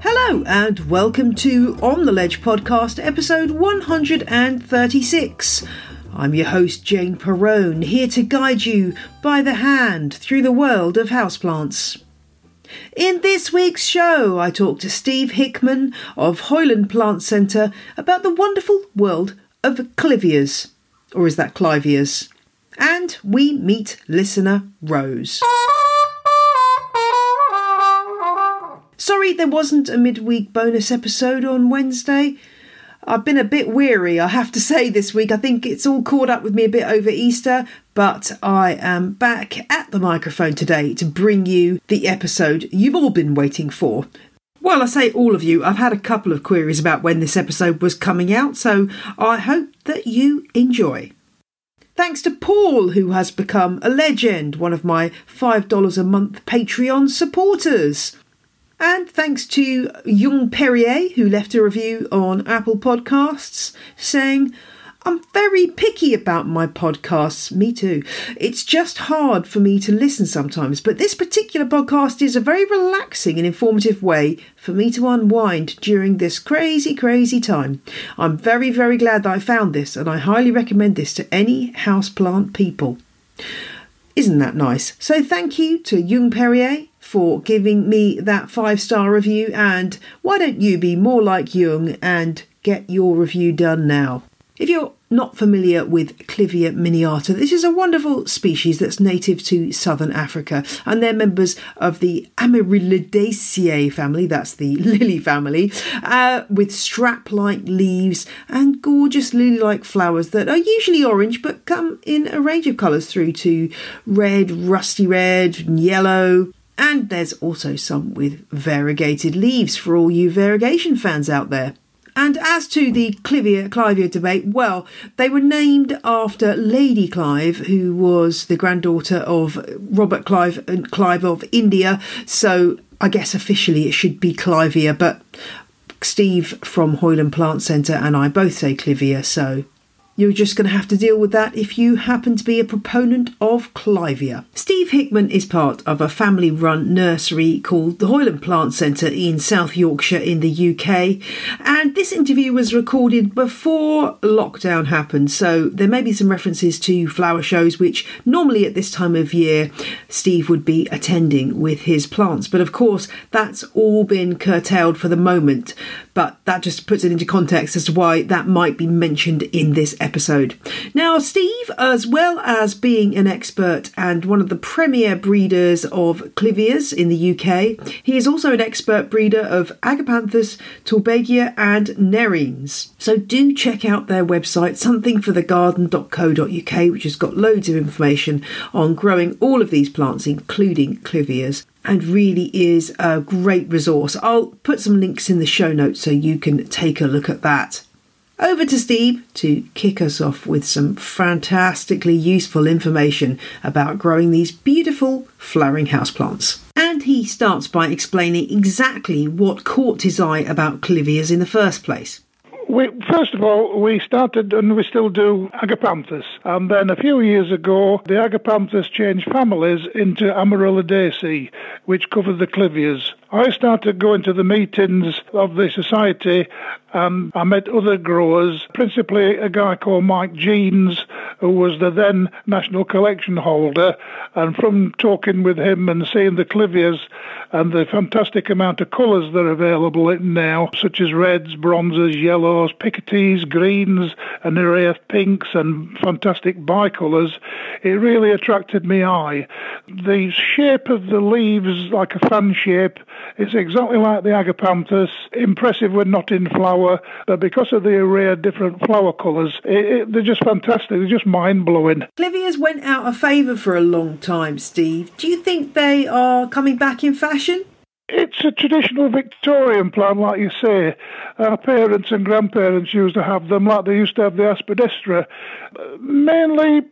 Hello, and welcome to On the Ledge podcast, episode 136. I'm your host, Jane Perrone, here to guide you by the hand through the world of houseplants. In this week's show, I talk to Steve Hickman of Hoyland Plant Centre about the wonderful world of clivias. Or is that clivias? And we meet listener Rose. Sorry there wasn't a midweek bonus episode on Wednesday. I've been a bit weary, I have to say, this week. I think it's all caught up with me a bit over Easter, but I am back at the microphone today to bring you the episode you've all been waiting for. Well, I say all of you, I've had a couple of queries about when this episode was coming out, so I hope that you enjoy. Thanks to Paul, who has become a legend, one of my $5 a month Patreon supporters. And thanks to Young Perrier, who left a review on Apple Podcasts saying, I'm very picky about my podcasts. Me too. It's just hard for me to listen sometimes, but this particular podcast is a very relaxing and informative way for me to unwind during this crazy, crazy time. I'm very, very glad that I found this, and I highly recommend this to any houseplant people. Isn't that nice? So thank you to Young Perrier for giving me that five star review. And why don't you be more like Jung and get your review done now? If you're not familiar with Clivia miniata, this is a wonderful species that's native to southern Africa, and they're members of the Amaryllidaceae family, that's the lily family, uh, with strap like leaves and gorgeous lily like flowers that are usually orange but come in a range of colours through to red, rusty red, yellow, and there's also some with variegated leaves for all you variegation fans out there. And as to the Clivia Clivia debate, well, they were named after Lady Clive, who was the granddaughter of Robert Clive and Clive of India. So I guess officially it should be Clivia, but Steve from Hoyland Plant Centre and I both say Clivia, so you're just going to have to deal with that if you happen to be a proponent of Clivia. Steve Hickman is part of a family run nursery called the Hoyland Plant Centre in South Yorkshire in the UK. And this interview was recorded before lockdown happened, so there may be some references to flower shows, which normally at this time of year Steve would be attending with his plants. But of course, that's all been curtailed for the moment. But that just puts it into context as to why that might be mentioned in this episode. Now, Steve, as well as being an expert and one of the premier breeders of clivias in the UK, he is also an expert breeder of Agapanthus, Tulbaghia, and Nerines. So do check out their website, somethingforthegarden.co.uk, which has got loads of information on growing all of these plants, including clivias and really is a great resource. I'll put some links in the show notes so you can take a look at that. Over to Steve to kick us off with some fantastically useful information about growing these beautiful flowering houseplants. And he starts by explaining exactly what caught his eye about clivias in the first place. We, first of all, we started and we still do Agapanthus. And then a few years ago, the Agapanthus changed families into Amaryllidaceae, which cover the clivias. I started going to the meetings of the society and I met other growers, principally a guy called Mike Jeans, who was the then national collection holder. And from talking with him and seeing the clivias, and the fantastic amount of colours that are available now, such as reds, bronzes, yellows, picotees, greens, an array of pinks, and fantastic bicolours, it really attracted my eye. The shape of the leaves, like a fan shape, is exactly like the agapanthus, impressive when not in flower, but because of the array of different flower colours, it, it, they're just fantastic. They're just mind blowing. Clivias went out of favour for a long time, Steve. Do you think they are coming back in fashion? It's a traditional Victorian plant, like you say. Our parents and grandparents used to have them, like they used to have the aspidistra. Mainly,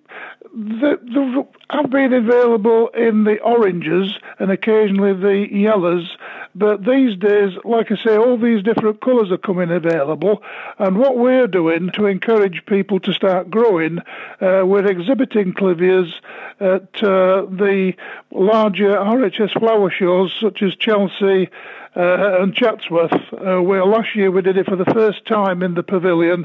the, the, have been available in the oranges and occasionally the yellows, but these days, like I say, all these different colours are coming available. And what we're doing to encourage people to start growing, uh, we're exhibiting clivias at uh, the larger RHS flower shows such as Chelsea. Uh, and Chatsworth, uh, where last year we did it for the first time in the pavilion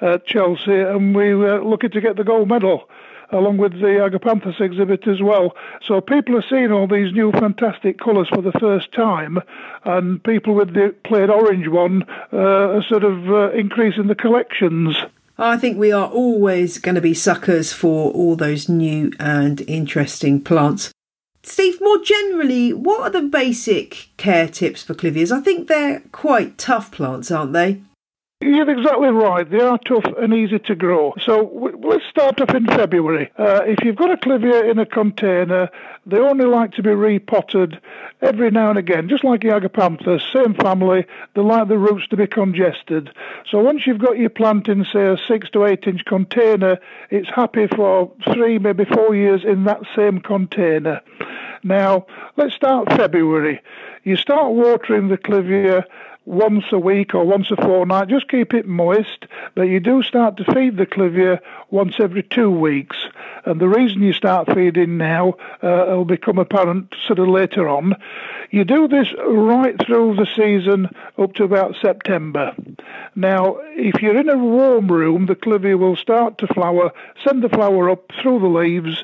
at Chelsea, and we were looking to get the gold medal along with the Agapanthus exhibit as well. So people are seeing all these new fantastic colours for the first time, and people with the plain orange one uh, are sort of uh, increasing the collections. I think we are always going to be suckers for all those new and interesting plants. Steve, more generally, what are the basic care tips for clivias? I think they're quite tough plants, aren't they? You're exactly right. They are tough and easy to grow. So w- let's start off in February. Uh, if you've got a clivia in a container, they only like to be repotted every now and again, just like agapanthus, same family. They like the roots to be congested. So once you've got your plant in, say, a six to eight inch container, it's happy for three, maybe four years in that same container. Now, let's start February. You start watering the clivia once a week or once a fortnight. Just keep it moist, but you do start to feed the clivia once every two weeks. And the reason you start feeding now uh, will become apparent sort of later on. You do this right through the season up to about September. Now, if you're in a warm room, the clivia will start to flower, send the flower up through the leaves,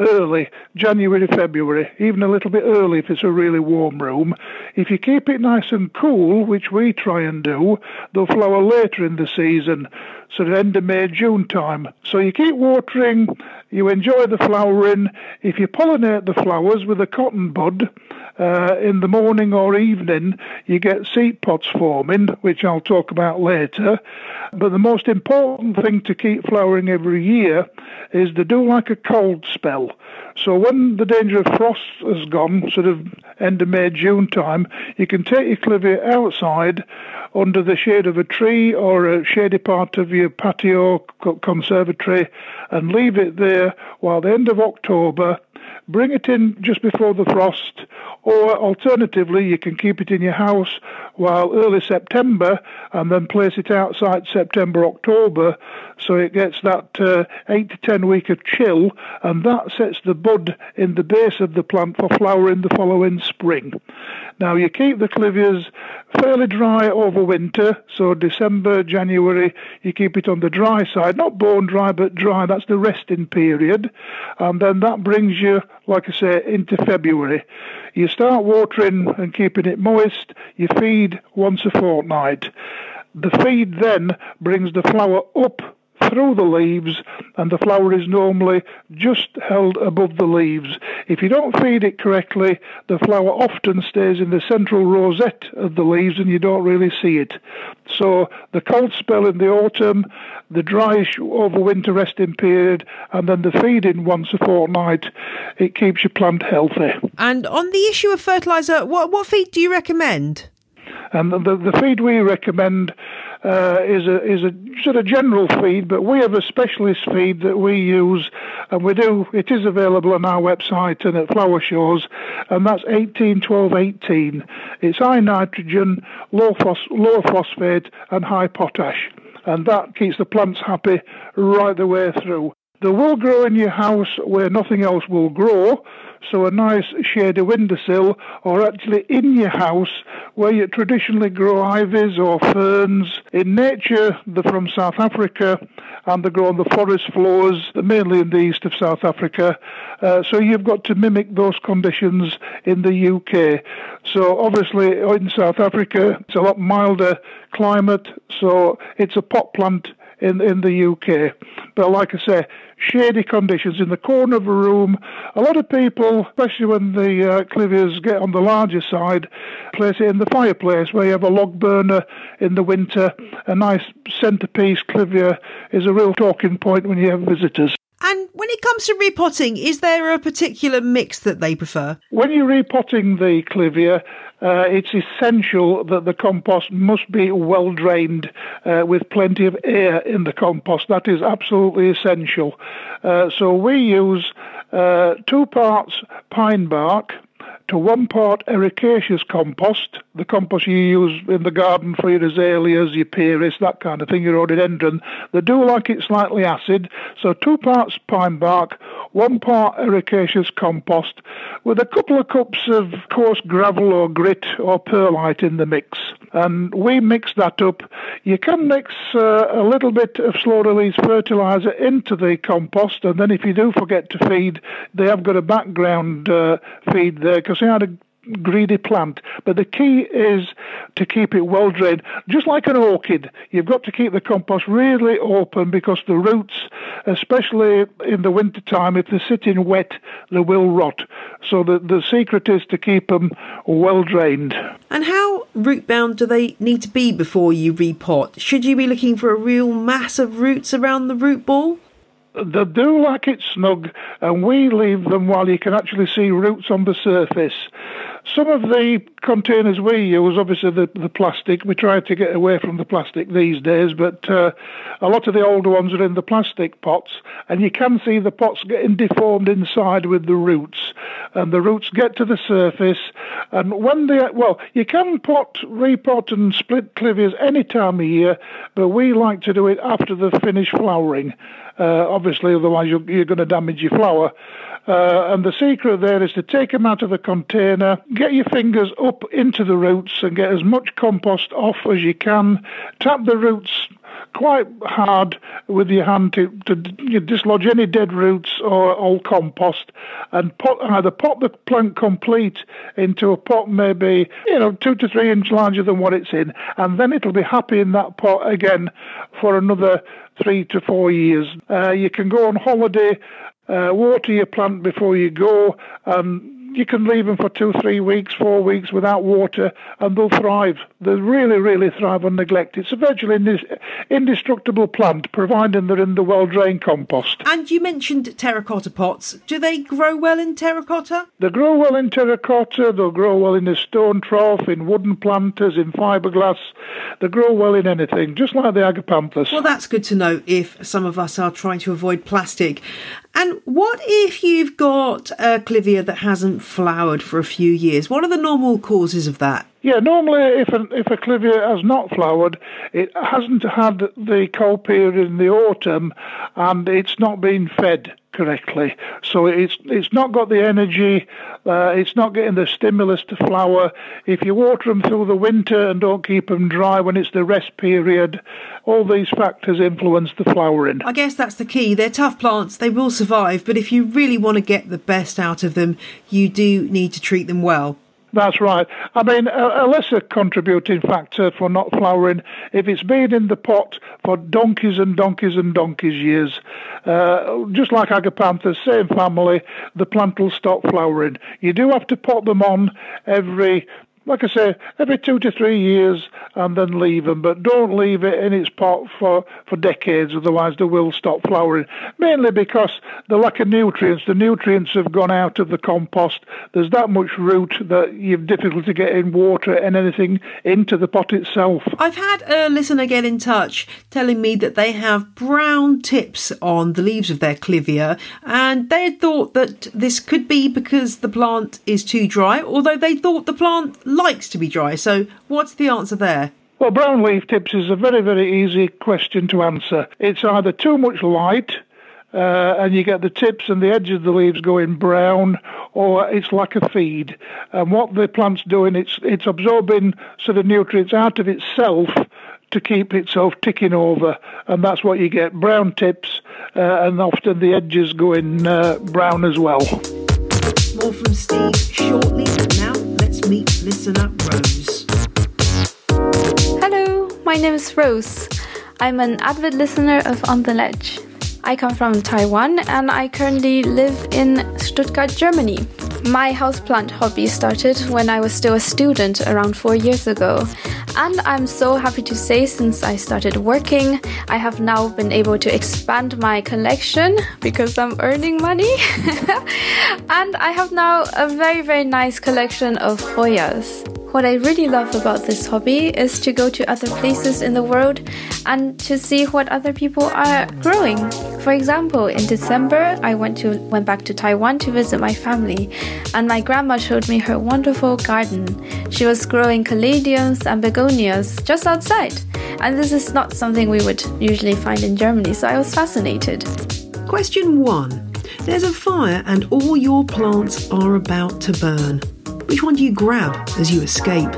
early, January, February, even a little bit early if it's a really warm room. If you keep it nice and cool, which we try and do, they'll flower later in the season, sort of end of May, June time. So you keep watering, you enjoy the flowering. If you pollinate the flowers with a cotton bud, uh, in the morning or evening, you get seed pods forming, which I'll talk about later. But the most important thing to keep flowering every year is to do like a cold spell. So when the danger of frost has gone, sort of end of May, June time, you can take your clivia outside under the shade of a tree or a shady part of your patio conservatory and leave it there while the end of October bring it in just before the frost, or alternatively, you can keep it in your house while early September and then place it outside September, October, so it gets that uh, 8 to 10 week of chill, and that sets the bud in the base of the plant for flowering the following spring. Now, you keep the clivias fairly dry over winter, so December, January, you keep it on the dry side, not bone dry, but dry. That's the resting period. And then that brings you, like I say, into February. You start watering and keeping it moist. You feed once a fortnight. The feed then brings the flower up through the leaves, and the flower is normally just held above the leaves. If you don't feed it correctly, the flower often stays in the central rosette of the leaves and you don't really see it. So the cold spell in the autumn, the dryish over winter resting period, and then the feeding once a fortnight, it keeps your plant healthy. And on the issue of fertiliser, what, what feed do you recommend? And the, the feed we recommend uh, is a is a sort of general feed, but we have a specialist feed that we use, and we do. It is available on our website and at flower shows, and that's 18, 12, 18. It's high nitrogen, low phos- low phosphate, and high potash, and that keeps the plants happy right the way through. They will grow in your house where nothing else will grow, So a nice shady windowsill, or actually in your house where you traditionally grow ivies or ferns. In nature, they're from South Africa and they grow on the forest floors, mainly in the east of South Africa. Uh, so you've got to mimic those conditions in the UK. So obviously in South Africa, it's a lot milder climate, so it's a pot plant in in the UK. But like I say, shady conditions in the corner of a room. A lot of people, especially when the uh, clivias get on the larger side, place it in the fireplace where you have a log burner in the winter. A nice centerpiece clivia is a real talking point when you have visitors. And when it comes to repotting, is there a particular mix that they prefer? When you're repotting the clivia, uh, it's essential that the compost must be well drained uh, with plenty of air in the compost. That is absolutely essential. Uh, so we use uh, two parts pine bark to one part ericaceous compost, the compost you use in the garden for your azaleas, your pieris, that kind of thing, your rhododendron. They do like it slightly acid, so two parts pine bark, one part ericaceous compost, with a couple of cups of coarse gravel or grit or perlite in the mix. And we mix that up. You can mix uh, a little bit of slow release fertilizer into the compost, and then if you do forget to feed, they have got a background uh, feed there because had a greedy plant. But the key is to keep it well drained. Just like an orchid, you've got to keep the compost really open because the roots, especially in the winter time, if they're sitting wet, they will rot. So the, the secret is to keep them well drained. And how root bound do they need to be before you repot? Should you be looking for a real mass of roots around the root ball? They do like it snug, and we leave them while you can actually see roots on the surface. Some of the containers we use, obviously the, the plastic, we try to get away from the plastic these days, but uh, a lot of the older ones are in the plastic pots, and you can see the pots getting deformed inside with the roots, and the roots get to the surface, and when they, well, you can pot, repot and split clivias any time of year, but we like to do it after the finished flowering. Uh, obviously, otherwise you're, you're going to damage your flower. Uh, and the secret there is to take them out of the container, get your fingers up into the roots and get as much compost off as you can. Tap the roots quite hard with your hand to, to dislodge any dead roots or old compost and either pot the plant complete into a pot maybe you know two to three inch larger than what it's in and then it'll be happy in that pot again for another three to four years. Uh, you can go on holiday, uh, water your plant before you go, and you can leave them for two, three weeks, four weeks without water, and they'll thrive. They really, really thrive on neglect. It's a virtually indestructible plant, providing they're in the well drained compost. And you mentioned terracotta pots. Do they grow well in terracotta? They grow well in terracotta, they'll grow well in a stone trough, in wooden planters, in fiberglass. They grow well in anything, just like the agapanthus. Well, that's good to know if some of us are trying to avoid plastic. And what if you've got a clivia that hasn't flowered for a few years? What are the normal causes of that? Yeah, normally if a, if a clivia has not flowered, it hasn't had the cold period in the autumn and it's not been fed correctly. So it's it's not got the energy, uh, it's not getting the stimulus to flower. If you water them through the winter and don't keep them dry when it's the rest period, all these factors influence the flowering. I guess that's the key. They're tough plants, they will survive, but if you really want to get the best out of them, you do need to treat them well. That's right. I mean, a, a, lesser contributing factor for not flowering, if it's been in the pot for donkeys and donkeys and donkeys years, uh, just like agapanthus, same family, the plant will stop flowering. You do have to pot them on every like I say, every two to three years and then leave them. But don't leave it in its pot for, for decades, otherwise they will stop flowering. Mainly because the lack of nutrients. The nutrients have gone out of the compost. There's that much root that you've difficulty getting water and anything into the pot itself. I've had a listener get in touch telling me that they have brown tips on the leaves of their clivia, and they had thought that this could be because the plant is too dry, although they thought the plant likes to be dry. So, what's the answer there? Well, brown leaf tips is a very, very easy question to answer. It's either too much light uh, and you get the tips and the edges of the leaves going brown, or it's like a feed. And what the plant's doing, it's it's absorbing sort of nutrients out of itself to keep itself ticking over, and that's what you get: brown tips, uh, and often the edges going uh, brown as well. More from Steve shortly, now let's meet Rose. Hello, my name is Rose. I'm an avid listener of On the Ledge. I come from Taiwan and I currently live in Stuttgart, Germany. My houseplant hobby started when I was still a student around four years ago. And I'm so happy to say, since I started working, I have now been able to expand my collection because I'm earning money. and I have now a very, very nice collection of Hoyas. What I really love about this hobby is to go to other places in the world and to see what other people are growing. For example, in December, I went to went back to Taiwan to visit my family, and my grandma showed me her wonderful garden. She was growing caladiums and begonias just outside, and this is not something we would usually find in Germany, so I was fascinated. Question one. There's a fire and all your plants are about to burn. Which one do you grab as you escape?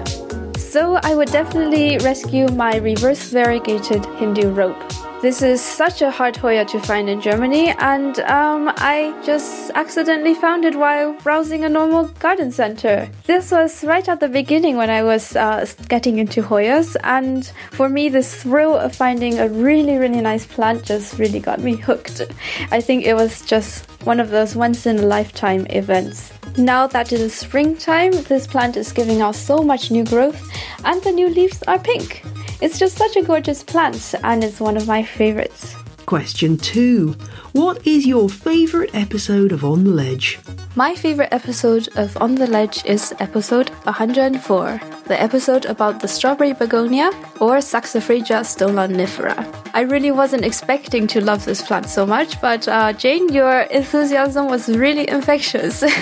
So I would definitely rescue my reverse variegated Hindu rope. This is such a hard Hoya to find in Germany, and um, I just accidentally found it while browsing a normal garden center. This was right at the beginning when I was uh, getting into Hoyas, and for me, this thrill of finding a really, really nice plant just really got me hooked. I think it was just one of those once in a lifetime events. Now that it is springtime, this plant is giving out so much new growth and the new leaves are pink. It's just such a gorgeous plant and it's one of my favorites. Question two. What is your favourite episode of On the Ledge? My favorite episode of On the Ledge is episode 104, the episode about the strawberry begonia or Saxifraga stolonifera. I really wasn't expecting to love this plant so much, but uh, Jane, your enthusiasm was really infectious.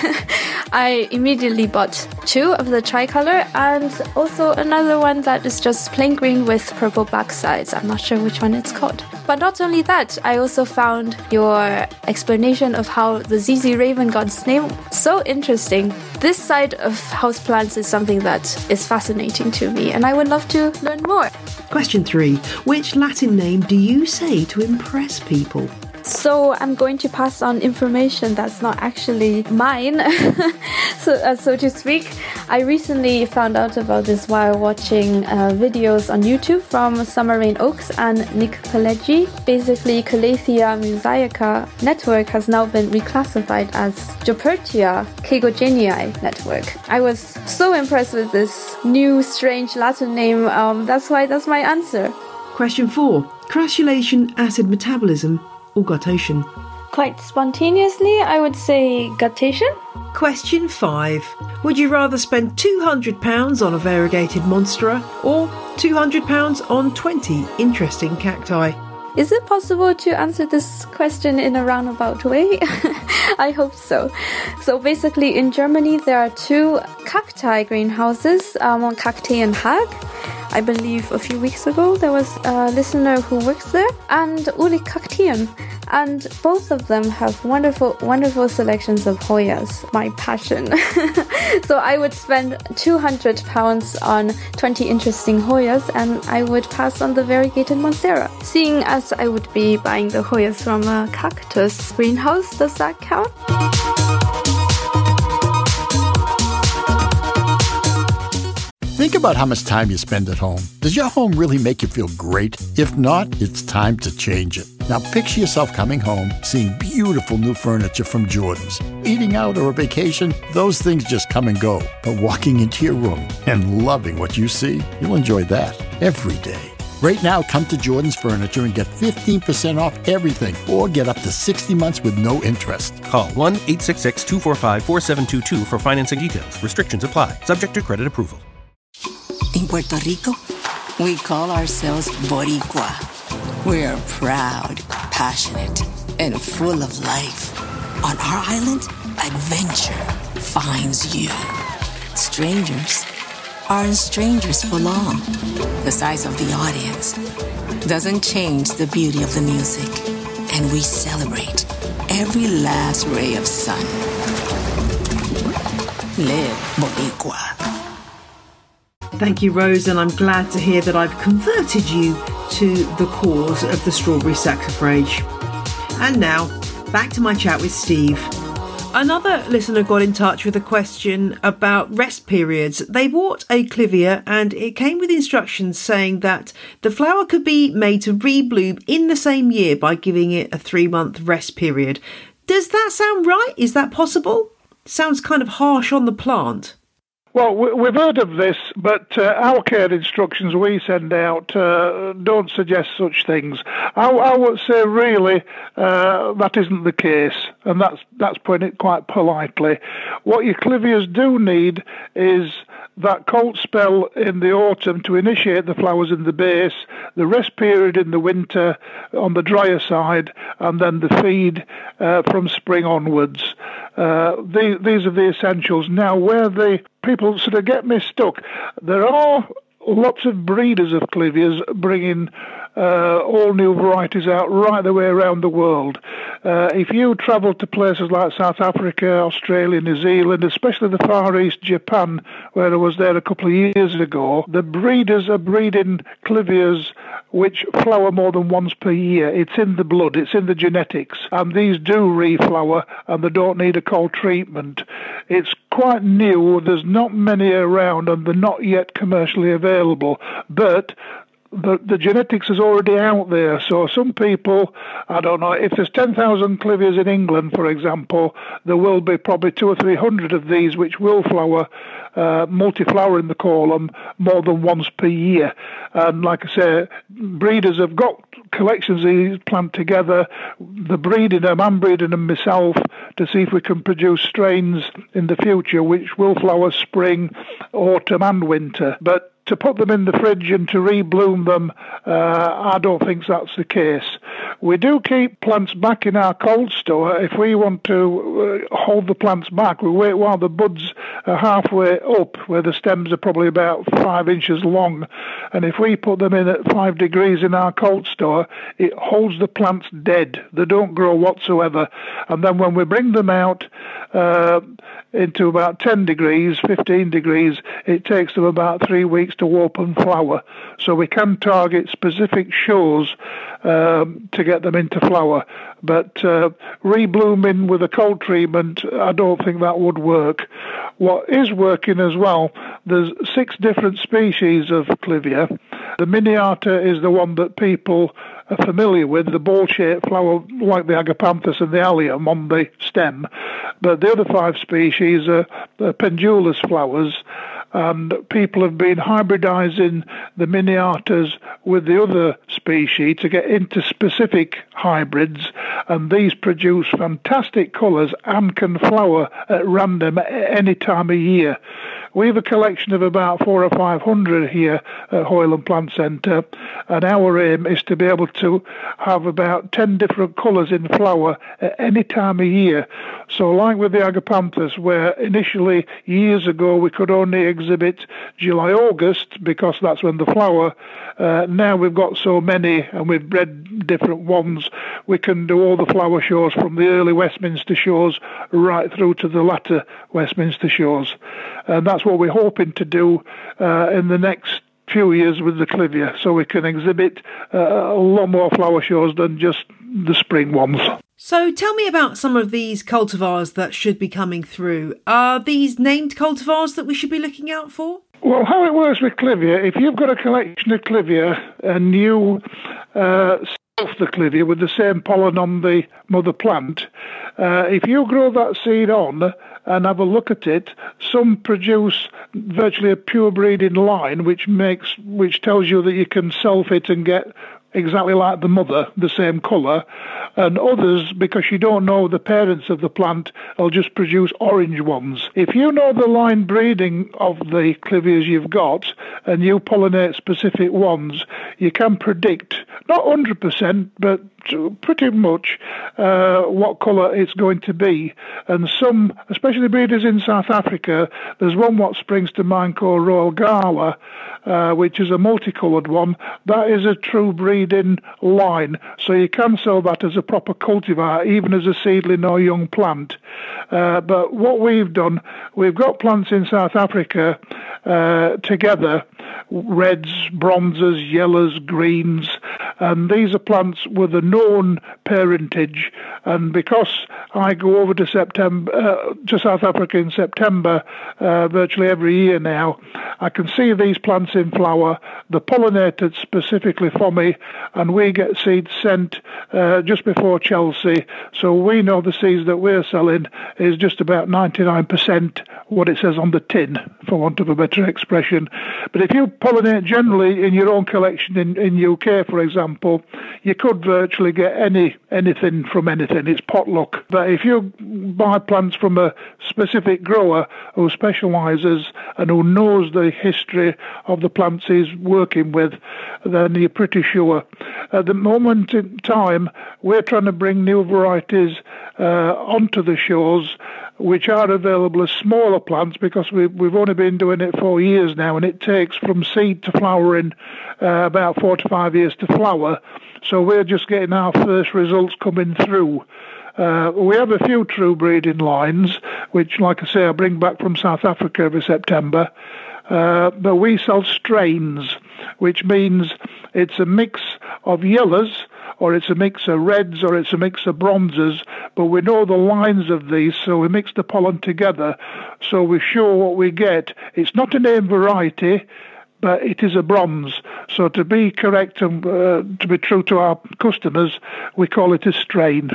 I immediately bought two of the tricolor and also another one that is just plain green with purple back sides. I'm not sure which one it's called. But not only that, I also found your explanation of how the ZZ Raven got its name so interesting. This side of houseplants is something that is fascinating to me, and I would love to learn more. Question three. Which Latin name do you say to impress people? So I'm going to pass on information that's not actually mine, so uh, so to speak. I recently found out about this while watching uh, videos on YouTube from Summer Rayne Oakes and Nick Pileggi. Basically, Calathea mosaica network has now been reclassified as Goeppertia kegeljanii network. I was so impressed with this new strange Latin name. Um, that's why that's my answer. Question four. Crassulacean, acid metabolism, or guttation? Quite spontaneously, I would say guttation. Question 5. Would you rather spend £200 on a variegated monstera or £200 on 20 interesting cacti? Is it possible to answer this question in a roundabout way? I hope so. So basically, in Germany, there are two cacti greenhouses, um, Kakteen Haage. I believe a few weeks ago there was a listener who works there, and Uhlig Kakteen. And both of them have wonderful, wonderful selections of Hoyas, my passion. so I would spend 200 pounds on 20 interesting Hoyas and I would pass on the variegated Monstera. Seeing as I would be buying the Hoyas from a cactus greenhouse, does that count? Think about how much time you spend at home. Does your home really make you feel great? If not, it's time to change it. Now picture yourself coming home, seeing beautiful new furniture from Jordan's. Eating out or a vacation, those things just come and go. But walking into your room and loving what you see, you'll enjoy that every day. Right now, come to Jordan's Furniture and get 15% off everything or get up to 60 months with no interest. Call 1 866 245 4722 for financing details. Restrictions apply, subject to credit approval. Puerto Rico, we call ourselves Boricua. We're proud, passionate, and full of life. On our island, adventure finds you. Strangers aren't strangers for long. The size of the audience doesn't change the beauty of the music. and we celebrate every last ray of sun. Live Boricua. Thank you, Rose, and I'm glad to hear that I've converted you to the cause of the strawberry saxifrage. And now, back to my chat with Steve. Another listener got in touch with a question about rest periods. They bought a clivia and it came with instructions saying that the flower could be made to rebloom in the same year by giving it a three month rest period. Does that sound right? Is that possible? Sounds kind of harsh on the plant. Well, we've heard of this, but uh, our care instructions we send out uh, don't suggest such things. I, I would say, really, uh, that isn't the case, and that's that's putting it quite politely. What your clivias do need is that cold spell in the autumn to initiate the flowers in the base, the rest period in the winter on the drier side, and then the feed uh, from spring onwards. Uh, these, these are the essentials. Now, where the people sort of get mistuck, there are lots of breeders of clivias bringing uh, all new varieties out right the way around the world. Uh, if you travel to places like South Africa, Australia, New Zealand, especially the Far East, Japan, where I was there a couple of years ago, the breeders are breeding clivias which flower more than once per year. It's in the blood, it's in the genetics, and these do reflower and they don't need a cold treatment. It's quite new, there's not many around, and they're not yet commercially available, but the, the genetics is already out there. So some people, I don't know, if there's 10,000 clivias in England, for example, there will be probably two or three hundred of these which will flower, uh, multi-flower in the column more than once per year. And like I say, breeders have got collections of these plant together. The breeding them, I'm breeding them myself to see if we can produce strains in the future which will flower spring, autumn and winter. But to put them in the fridge and to rebloom them, uh, I don't think that's the case. We do keep plants back in our cold store. If we want to uh, hold the plants back, we wait while the buds are halfway up, where the stems are probably about five inches long. And if we put them in at five degrees in our cold store, it holds the plants dead. They don't grow whatsoever. And then when we bring them out, uh, into about 10 degrees, 15 degrees, it takes them about three weeks to open flower. So we can target specific shows um, to get them into flower. But uh, reblooming with a cold treatment, I don't think that would work. What is working as well, there's six different species of clivia. The miniata is the one that people are familiar with, the ball-shaped flower like the agapanthus and the allium on the stem. But the other five species are, are pendulous flowers, and people have been hybridizing the miniatas with the other species to get into specific hybrids, and these produce fantastic colours and can flower at random at any time of year. We have a collection of about four or five hundred here at Hoyland Plant Centre, and our aim is to be able to have about ten different colours in flower at any time of year. So, like with the agapanthus, where initially years ago we could only exhibit July August because that's when the flower. Uh, now we've got so many, and we've bred different ones. We can do all the flower shows from the early Westminster shows right through to the latter Westminster shows, and that's what we're hoping to do uh, in the next few years with the Clivia, so we can exhibit uh, a lot more flower shows than just the spring ones. So tell me about some of these cultivars that should be coming through. Are these named cultivars that we should be looking out for? Well, how it works with Clivia, if you've got a collection of Clivia and you uh, self the Clivia with the same pollen on the mother plant, uh, if you grow that seed on and have a look at it, some produce virtually a pure breeding line, which makes which tells you that you can self it and get exactly like the mother, the same colour, and others, because you don't know the parents of the plant, will just produce orange ones. If you know the line breeding of the clivias you've got and you pollinate specific ones, you can predict, not 100%, but pretty much uh, what colour it's going to be. And some, especially breeders in South Africa, there's one what springs to mind called Royal Gala, uh, which is a multicoloured one. That is a true breeding line, so you can sell that as a proper cultivar, even as a seedling or young plant. Uh, but what we've done, we've got plants in South Africa uh, together reds, bronzes, yellows, greens, and these are plants with a known parentage. And because I go over to September uh, to South Africa in September uh, virtually every year now, I can see these plants in flower. They're pollinated specifically for me, and we get seeds sent uh, just before Chelsea. So we know the seeds that we're selling is just about 99% what it says on the tin, for want of a better expression. But if you pollinate generally in your own collection in, in UK, for example, you could virtually get any anything from anything. It's potluck. But if you buy plants from a specific grower who specialises and who knows the history of the plants he's working with, then you're pretty sure. At the moment in time, we're trying to bring new varieties uh, onto the shows which are available as smaller plants because we, we've only been doing it for years now, and it takes from seed to flowering uh, about four to five years to flower. So we're just getting our first results coming through. Uh, we have a few true breeding lines, which, like I say, I bring back from South Africa every September. Uh, but we sell strains, which means it's a mix of yellows or it's a mix of reds, or it's a mix of bronzes, but we know the lines of these, so we mix the pollen together, so we show what we get. It's not a name variety, but it is a bronze. So to be correct and uh, to be true to our customers, we call it a strain.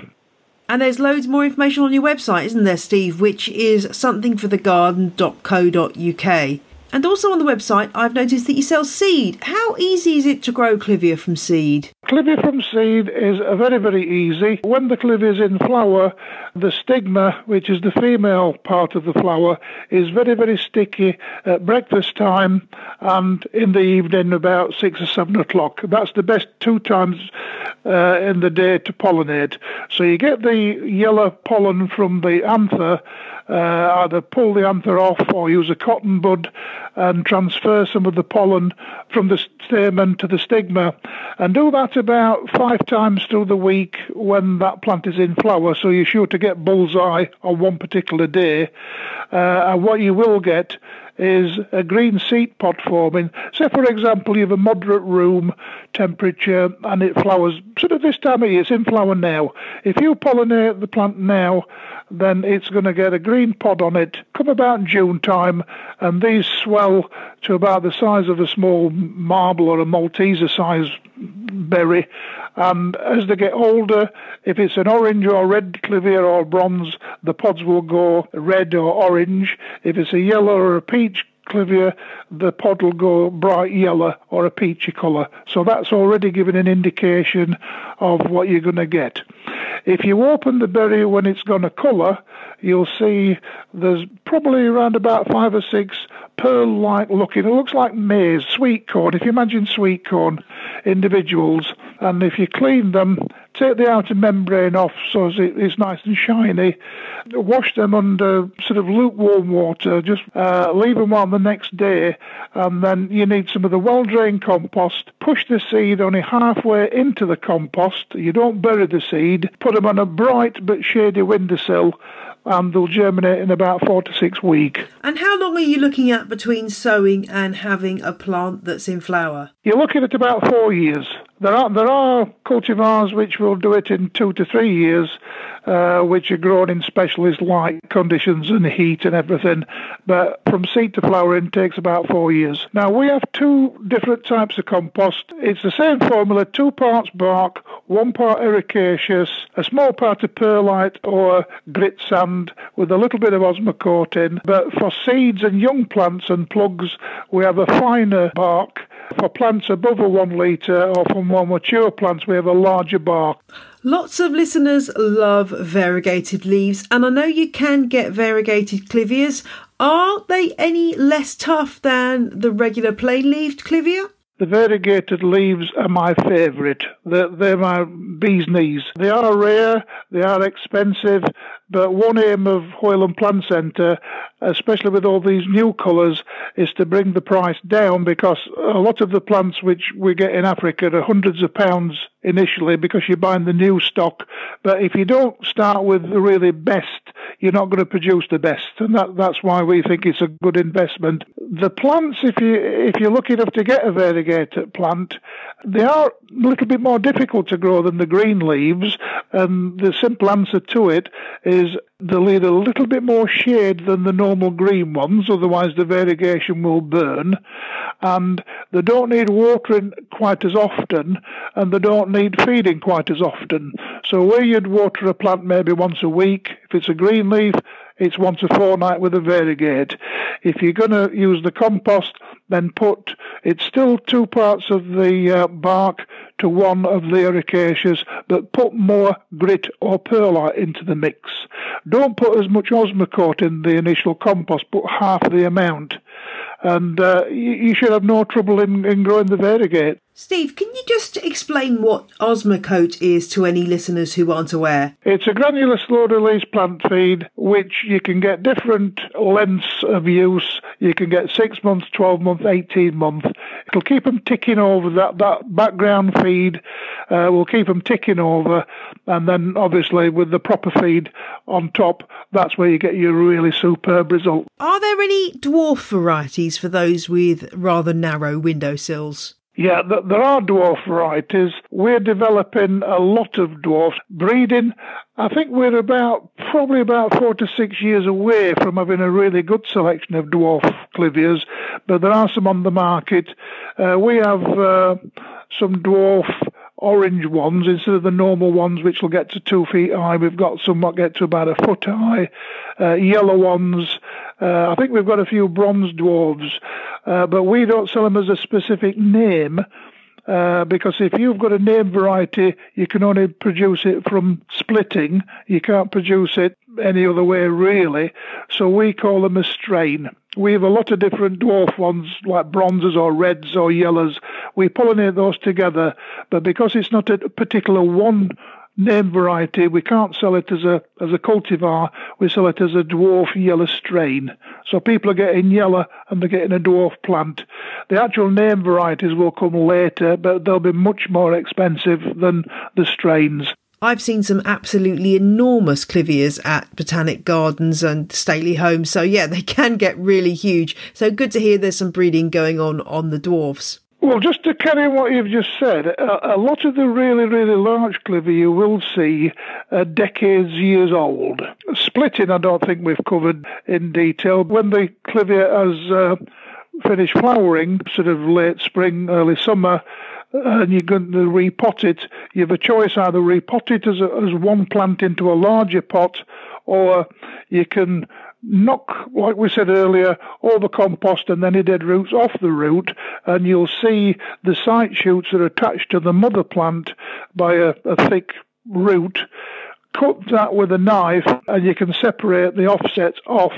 And there's loads more information on your website, isn't there, Steve? Which is somethingforthegarden.co.uk. And also on the website, I've noticed that you sell seed. How easy is it to grow clivia from seed? Clivia from seed is very, very easy. When the clivia is in flower, the stigma, which is the female part of the flower, is very, very sticky at breakfast time and in the evening about six or seven o'clock. That's the best two times uh, in the day to pollinate. So you get the yellow pollen from the anther uh, either pull the anther off or use a cotton bud and transfer some of the pollen from the stamen to the stigma. And do that about five times through the week when that plant is in flower, so you're sure to get bullseye on one particular day. Uh, and what you will get is a green seed pod forming. Say, for example, you have a moderate room temperature and it flowers sort of this time of year, it's in flower now. If you pollinate the plant now, then it's going to get a green pod on it come about June time, and these swell to about the size of a small marble or a Malteser size berry. And as they get older, if it's an orange or red clivia or bronze, the pods will go red or orange. If it's a yellow or a peach clivia, the pod will go bright yellow or a peachy colour. So that's already giving an indication of what you're going to get. If you open the berry when it's going to colour, you'll see there's probably around about five or six pearl-like looking. It looks like maize, sweet corn. If you imagine sweet corn individuals, and if you clean them, take the outer membrane off so it's nice and shiny. Wash them under sort of lukewarm water. Just uh, leave them on the next day, and then you need some of the well-drained compost. Push the seed only halfway into the compost. You don't bury the seed. Put them on a bright but shady windowsill and they'll germinate in about four to six weeks. And how long are you looking at between sowing and having a plant that's in flower? You're looking at about four years. There are there are cultivars which will do it in two to three years, uh, which are grown in specialist light conditions and heat and everything. But from seed to flowering takes about four years. Now we have two different types of compost. It's the same formula: two parts bark, one part ericaceous, a small part of perlite or grit sand with a little bit of osmocote But for seeds and young plants and plugs, we have a finer bark for plants above a one litre or for more mature plants, we have a larger bark. Lots of listeners love variegated leaves, and I know you can get variegated clivias. Are they any less tough than the regular plain leaved clivia? The variegated leaves are my favourite. They're, they're, my bee's knees. They are rare, they are expensive, But one aim of Hoyland Plant Centre, especially with all these new colours, is to bring the price down because a lot of the plants which we get in Africa are hundreds of pounds initially because you're buying the new stock. But if you don't start with the really best, you're not going to produce the best, and that, that's why we think it's a good investment. The plants, if you if you're lucky enough to get a variegated plant, they are a little bit more difficult to grow than the green leaves, and the simple answer to it is they'll need a little bit more shade than the normal green ones, otherwise the variegation will burn. And they don't need watering quite as often, and they don't need feeding quite as often. So where you'd water a plant maybe once a week, if it's a green leaf, it's once a fortnight with a variegate. If you're going to use the compost, then put it's still two parts of the uh, bark to one of the ericaceous, but put more grit or perlite into the mix. Don't put as much osmocote in the initial compost, put half the amount and uh, you, you, should have no trouble in, in growing the variegate. Steve, can you just explain what Osmocote is to any listeners who aren't aware? It's a granular slow release plant feed which you can get different lengths of use. You can get six months, 12 months, 18 months. It'll keep them ticking over. That, that background feed uh, will keep them ticking over. And then, obviously, with the proper feed on top, that's where you get your really superb result. Are there any dwarf varieties for those with rather narrow windowsills? Yeah, there are dwarf varieties. We're developing a lot of dwarfs. Breeding, I think we're about, probably about four to six years away from having a really good selection of dwarf clivias, but there are some on the market. Uh, we have uh, some dwarf orange ones instead of the normal ones which will get to two feet high. We've got some that get to about a foot high. Uh, yellow ones. Uh, I think we've got a few bronze dwarves, uh, but we don't sell them as a specific name. Uh, because if you've got a name variety, you can only produce it from splitting. You can't produce it any other way, really. So we call them a strain. We have a lot of different dwarf ones, like bronzes or reds or yellows. We pollinate those together, but because it's not a particular one name variety, we can't sell it as a as a cultivar. We sell it as a dwarf yellow strain. So people are getting yellow and they're getting a dwarf plant. The actual name varieties will come later, but they'll be much more expensive than the strains. I've seen some absolutely enormous clivias at Botanic Gardens and Stately Homes. So, yeah, they can get really huge. So, good to hear there's some breeding going on on the dwarfs. Well, just to carry on what you've just said, a, a lot of the really, really large clivia you will see decades, years old. Splitting, I don't think we've covered in detail. When the clivia has uh, finished flowering, sort of late spring, early summer, and you're going to repot it, you have a choice either repot it as, a, as one plant into a larger pot, or you can knock, like we said earlier, all the compost and any dead roots off the root, and you'll see the side shoots are attached to the mother plant by a, a thick root. Cut that with a knife, and you can separate the offsets off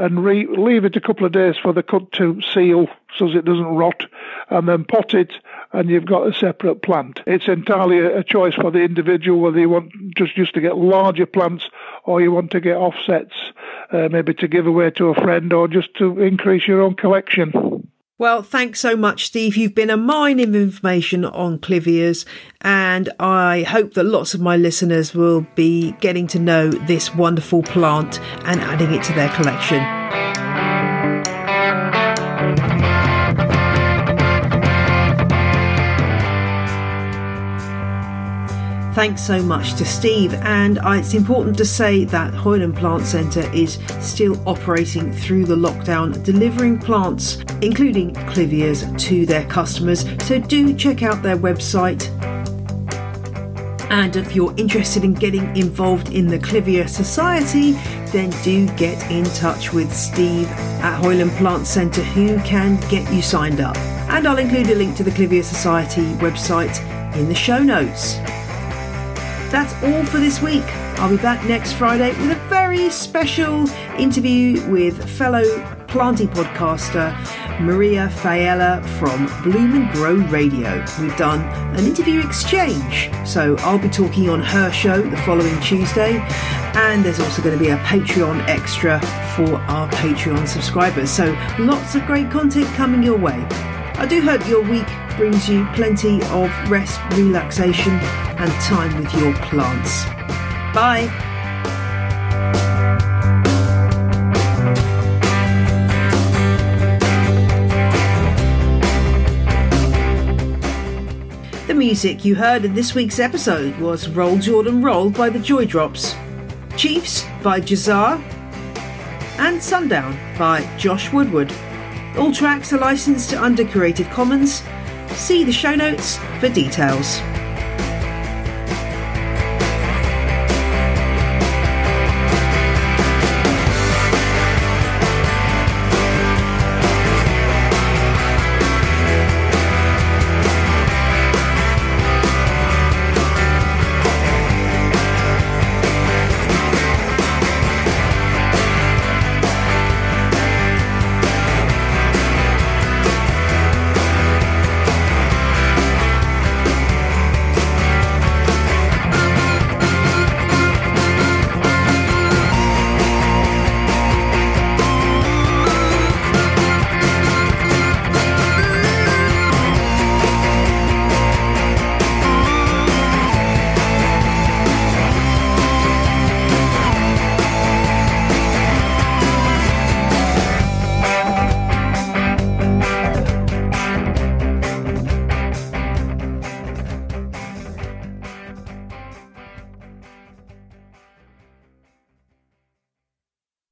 and re- leave it a couple of days for the cut to seal so it doesn't rot, and then pot it, and you've got a separate plant. It's entirely a choice for the individual whether you want just just to get larger plants or you want to get offsets, uh, maybe to give away to a friend or just to increase your own collection. Well, thanks so much, Steve. You've been a mine of information on clivias, and I hope that lots of my listeners will be getting to know this wonderful plant and adding it to their collection. Thanks so much to Steve. And it's important to say that Hoyland Plant Centre is still operating through the lockdown, delivering plants, including clivias, to their customers. So do check out their website. And if you're interested in getting involved in the Clivia Society, then do get in touch with Steve at Hoyland Plant Centre who can get you signed up. And I'll include a link to the Clivia Society website in the show notes. That's all for this week. I'll be back next Friday with a very special interview with fellow planty podcaster Maria Failla from Bloom and Grow Radio. We've done an interview exchange, so I'll be talking on her show the following Tuesday, and there's also going to be a Patreon extra for our Patreon subscribers. So lots of great content coming your way. I do hope your week brings you plenty of rest, relaxation, and time with your plants. Bye. The music you heard in this week's episode was Roll Jordan Roll by the Joy Drops, Chiefs by Jazar, and Sundown by Josh Woodward. All tracks are licensed to under Creative Commons. See the show notes for details.